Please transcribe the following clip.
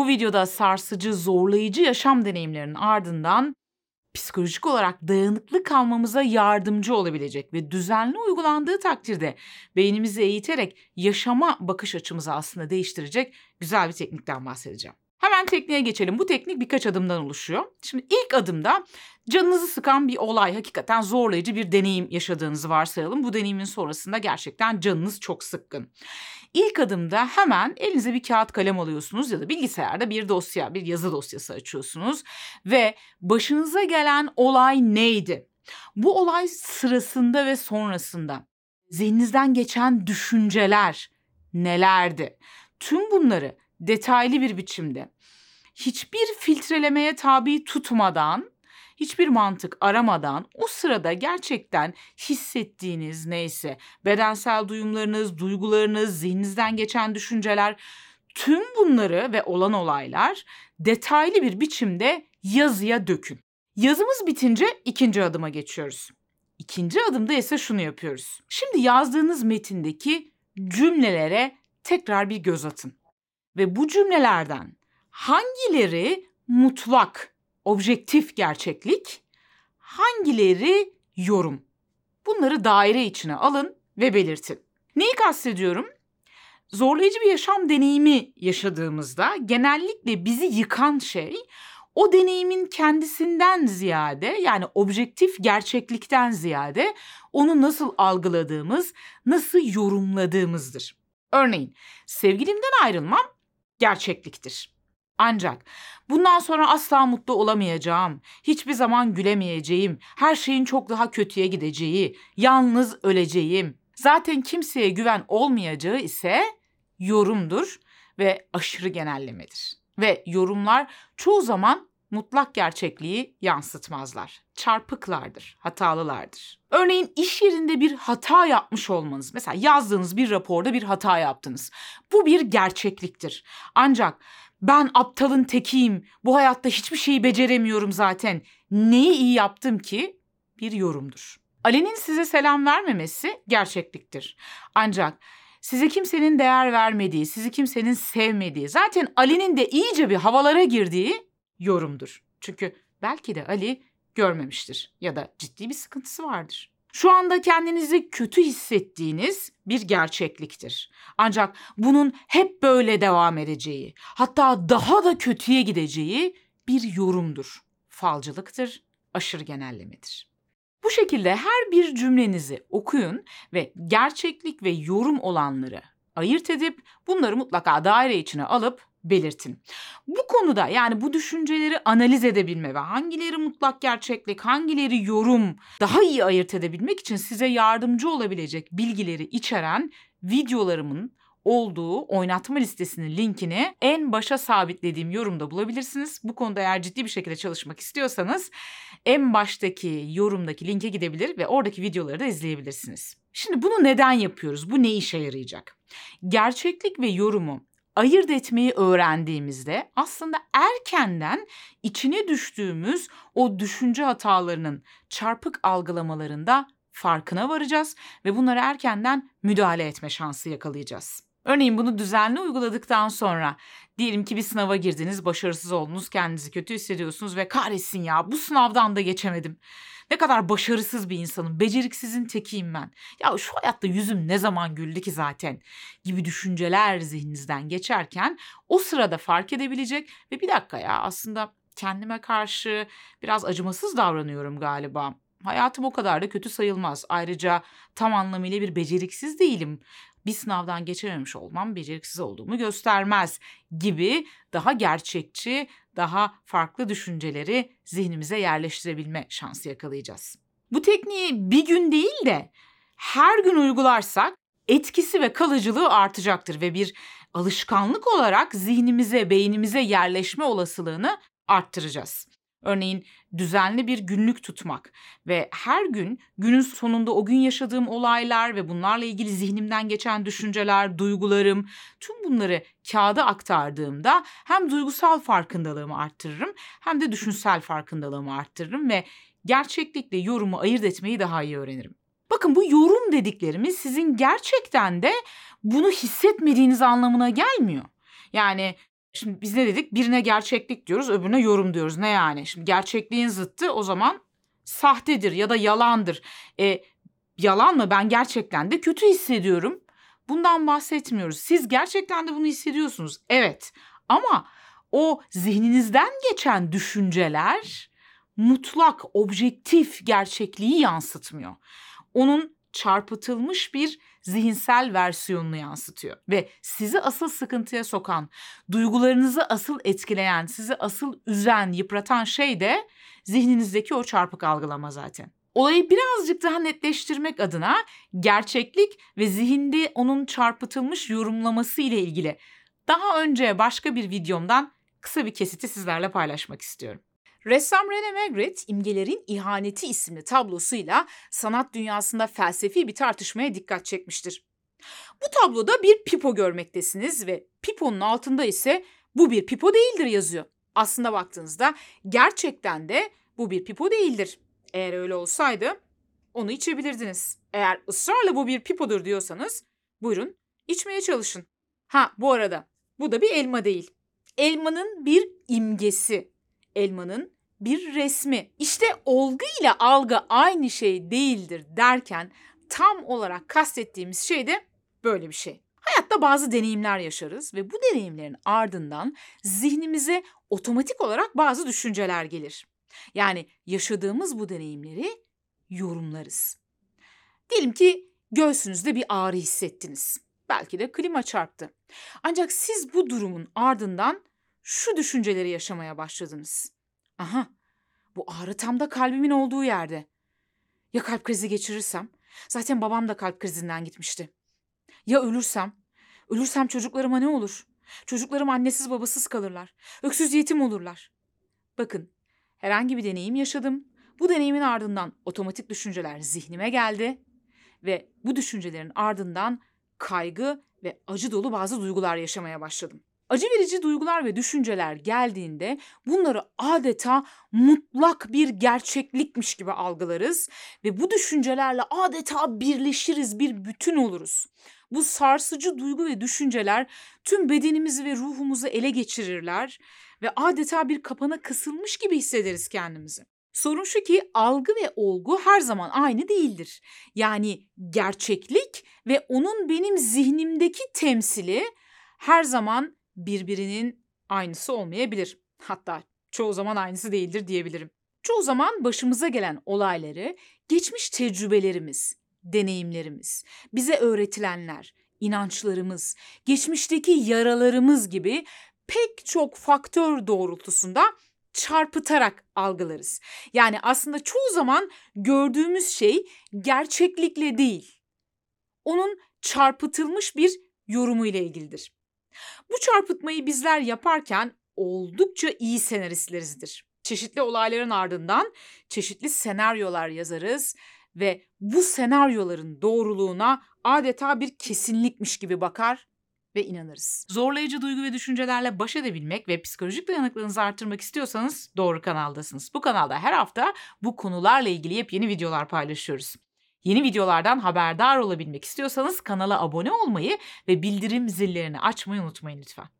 Bu videoda sarsıcı, zorlayıcı yaşam deneyimlerinin ardından psikolojik olarak dayanıklı kalmamıza yardımcı olabilecek ve düzenli uygulandığı takdirde beynimizi eğiterek yaşama bakış açımızı aslında değiştirecek güzel bir teknikten bahsedeceğim. Hemen tekniğe geçelim. Bu teknik birkaç adımdan oluşuyor. Şimdi ilk adımda canınızı sıkan bir olay, hakikaten zorlayıcı bir deneyim yaşadığınızı varsayalım. Bu deneyimin sonrasında gerçekten canınız çok sıkkın. İlk adımda hemen elinize bir kağıt kalem alıyorsunuz ya da bilgisayarda bir dosya, bir yazı dosyası açıyorsunuz ve başınıza gelen olay neydi? Bu olay sırasında ve sonrasında zihninizden geçen düşünceler nelerdi? Tüm bunları detaylı bir biçimde hiçbir filtrelemeye tabi tutmadan, hiçbir mantık aramadan o sırada gerçekten hissettiğiniz neyse, bedensel duyumlarınız, duygularınız, zihninizden geçen düşünceler, tüm bunları ve olan olaylar detaylı bir biçimde yazıya dökün. Yazımız bitince ikinci adıma geçiyoruz. İkinci adımda ise şunu yapıyoruz. Şimdi yazdığınız metindeki cümlelere tekrar bir göz atın. Ve bu cümlelerden hangileri mutlak, objektif gerçeklik, hangileri yorum? Bunları daire içine alın ve belirtin. Neyi kastediyorum? Zorlayıcı bir yaşam deneyimi yaşadığımızda genellikle bizi yıkan şey o deneyimin kendisinden ziyade yani objektif gerçeklikten ziyade onu nasıl algıladığımız, nasıl yorumladığımızdır. Örneğin sevgilimden ayrılmam gerçekliktir. Ancak bundan sonra asla mutlu olamayacağım, hiçbir zaman gülemeyeceğim, her şeyin çok daha kötüye gideceği, yalnız öleceğim. Zaten kimseye güven olmayacağı ise yorumdur ve aşırı genellemedir. Ve yorumlar çoğu zaman mutlak gerçekliği yansıtmazlar. Çarpıklardır, hatalılardır. Örneğin iş yerinde bir hata yapmış olmanız. Mesela yazdığınız bir raporda bir hata yaptınız. Bu bir gerçekliktir. Ancak ben aptalın tekiyim, bu hayatta hiçbir şeyi beceremiyorum zaten. Neyi iyi yaptım ki? Bir yorumdur. Ali'nin size selam vermemesi gerçekliktir. Ancak size kimsenin değer vermediği, sizi kimsenin sevmediği, zaten Ali'nin de iyice bir havalara girdiği yorumdur. Çünkü belki de Ali görmemiştir ya da ciddi bir sıkıntısı vardır. Şu anda kendinizi kötü hissettiğiniz bir gerçekliktir. Ancak bunun hep böyle devam edeceği, hatta daha da kötüye gideceği bir yorumdur. Falcılıktır, aşırı genellemedir. Bu şekilde her bir cümlenizi okuyun ve gerçeklik ve yorum olanları ayırt edip bunları mutlaka daire içine alıp belirtin. Bu konuda yani bu düşünceleri analiz edebilme ve hangileri mutlak gerçeklik, hangileri yorum daha iyi ayırt edebilmek için size yardımcı olabilecek bilgileri içeren videolarımın olduğu oynatma listesinin linkini en başa sabitlediğim yorumda bulabilirsiniz. Bu konuda eğer ciddi bir şekilde çalışmak istiyorsanız en baştaki yorumdaki linke gidebilir ve oradaki videoları da izleyebilirsiniz. Şimdi bunu neden yapıyoruz? Bu ne işe yarayacak? Gerçeklik ve yorumu ayırt etmeyi öğrendiğimizde aslında erkenden içine düştüğümüz o düşünce hatalarının çarpık algılamalarında farkına varacağız ve bunlara erkenden müdahale etme şansı yakalayacağız. Örneğin bunu düzenli uyguladıktan sonra diyelim ki bir sınava girdiniz, başarısız oldunuz, kendinizi kötü hissediyorsunuz ve kahretsin ya bu sınavdan da geçemedim. Ne kadar başarısız bir insanım, beceriksizin tekiyim ben. Ya şu hayatta yüzüm ne zaman güldü ki zaten gibi düşünceler zihninizden geçerken o sırada fark edebilecek ve bir dakika ya aslında kendime karşı biraz acımasız davranıyorum galiba. Hayatım o kadar da kötü sayılmaz. Ayrıca tam anlamıyla bir beceriksiz değilim bir sınavdan geçememiş olmam beceriksiz olduğumu göstermez gibi daha gerçekçi, daha farklı düşünceleri zihnimize yerleştirebilme şansı yakalayacağız. Bu tekniği bir gün değil de her gün uygularsak etkisi ve kalıcılığı artacaktır ve bir alışkanlık olarak zihnimize, beynimize yerleşme olasılığını arttıracağız. Örneğin düzenli bir günlük tutmak ve her gün günün sonunda o gün yaşadığım olaylar ve bunlarla ilgili zihnimden geçen düşünceler, duygularım tüm bunları kağıda aktardığımda hem duygusal farkındalığımı arttırırım hem de düşünsel farkındalığımı arttırırım ve gerçeklikle yorumu ayırt etmeyi daha iyi öğrenirim. Bakın bu yorum dediklerimiz sizin gerçekten de bunu hissetmediğiniz anlamına gelmiyor. Yani Şimdi biz ne dedik? Birine gerçeklik diyoruz, öbürüne yorum diyoruz. Ne yani? Şimdi gerçekliğin zıttı o zaman sahtedir ya da yalandır. E, yalan mı? Ben gerçekten de kötü hissediyorum. Bundan bahsetmiyoruz. Siz gerçekten de bunu hissediyorsunuz. Evet. Ama o zihninizden geçen düşünceler mutlak, objektif gerçekliği yansıtmıyor. Onun çarpıtılmış bir zihinsel versiyonunu yansıtıyor ve sizi asıl sıkıntıya sokan, duygularınızı asıl etkileyen, sizi asıl üzen, yıpratan şey de zihninizdeki o çarpık algılama zaten. Olayı birazcık daha netleştirmek adına gerçeklik ve zihinde onun çarpıtılmış yorumlaması ile ilgili daha önce başka bir videomdan kısa bir kesiti sizlerle paylaşmak istiyorum. Ressam René Magritte, İmgelerin İhaneti isimli tablosuyla sanat dünyasında felsefi bir tartışmaya dikkat çekmiştir. Bu tabloda bir pipo görmektesiniz ve piponun altında ise bu bir pipo değildir yazıyor. Aslında baktığınızda gerçekten de bu bir pipo değildir. Eğer öyle olsaydı onu içebilirdiniz. Eğer ısrarla bu bir pipodur diyorsanız buyurun içmeye çalışın. Ha bu arada bu da bir elma değil. Elmanın bir imgesi. Elmanın bir resmi. İşte olgu ile algı aynı şey değildir derken tam olarak kastettiğimiz şey de böyle bir şey. Hayatta bazı deneyimler yaşarız ve bu deneyimlerin ardından zihnimize otomatik olarak bazı düşünceler gelir. Yani yaşadığımız bu deneyimleri yorumlarız. Diyelim ki göğsünüzde bir ağrı hissettiniz. Belki de klima çarptı. Ancak siz bu durumun ardından şu düşünceleri yaşamaya başladınız. Aha, bu ağrı tam da kalbimin olduğu yerde. Ya kalp krizi geçirirsem? Zaten babam da kalp krizinden gitmişti. Ya ölürsem? Ölürsem çocuklarıma ne olur? Çocuklarım annesiz babasız kalırlar. Öksüz yetim olurlar. Bakın, herhangi bir deneyim yaşadım. Bu deneyimin ardından otomatik düşünceler zihnime geldi ve bu düşüncelerin ardından kaygı ve acı dolu bazı duygular yaşamaya başladım. Acı verici duygular ve düşünceler geldiğinde bunları adeta mutlak bir gerçeklikmiş gibi algılarız ve bu düşüncelerle adeta birleşiriz, bir bütün oluruz. Bu sarsıcı duygu ve düşünceler tüm bedenimizi ve ruhumuzu ele geçirirler ve adeta bir kapana kısılmış gibi hissederiz kendimizi. Sorun şu ki algı ve olgu her zaman aynı değildir. Yani gerçeklik ve onun benim zihnimdeki temsili her zaman birbirinin aynısı olmayabilir. Hatta çoğu zaman aynısı değildir diyebilirim. Çoğu zaman başımıza gelen olayları geçmiş tecrübelerimiz, deneyimlerimiz, bize öğretilenler, inançlarımız, geçmişteki yaralarımız gibi pek çok faktör doğrultusunda çarpıtarak algılarız. Yani aslında çoğu zaman gördüğümüz şey gerçeklikle değil. Onun çarpıtılmış bir yorumu ile ilgilidir. Bu çarpıtmayı bizler yaparken oldukça iyi senaristleriizdir. Çeşitli olayların ardından çeşitli senaryolar yazarız ve bu senaryoların doğruluğuna adeta bir kesinlikmiş gibi bakar ve inanırız. Zorlayıcı duygu ve düşüncelerle baş edebilmek ve psikolojik dayanıklılığınızı arttırmak istiyorsanız doğru kanaldasınız. Bu kanalda her hafta bu konularla ilgili yepyeni videolar paylaşıyoruz. Yeni videolardan haberdar olabilmek istiyorsanız kanala abone olmayı ve bildirim zillerini açmayı unutmayın lütfen.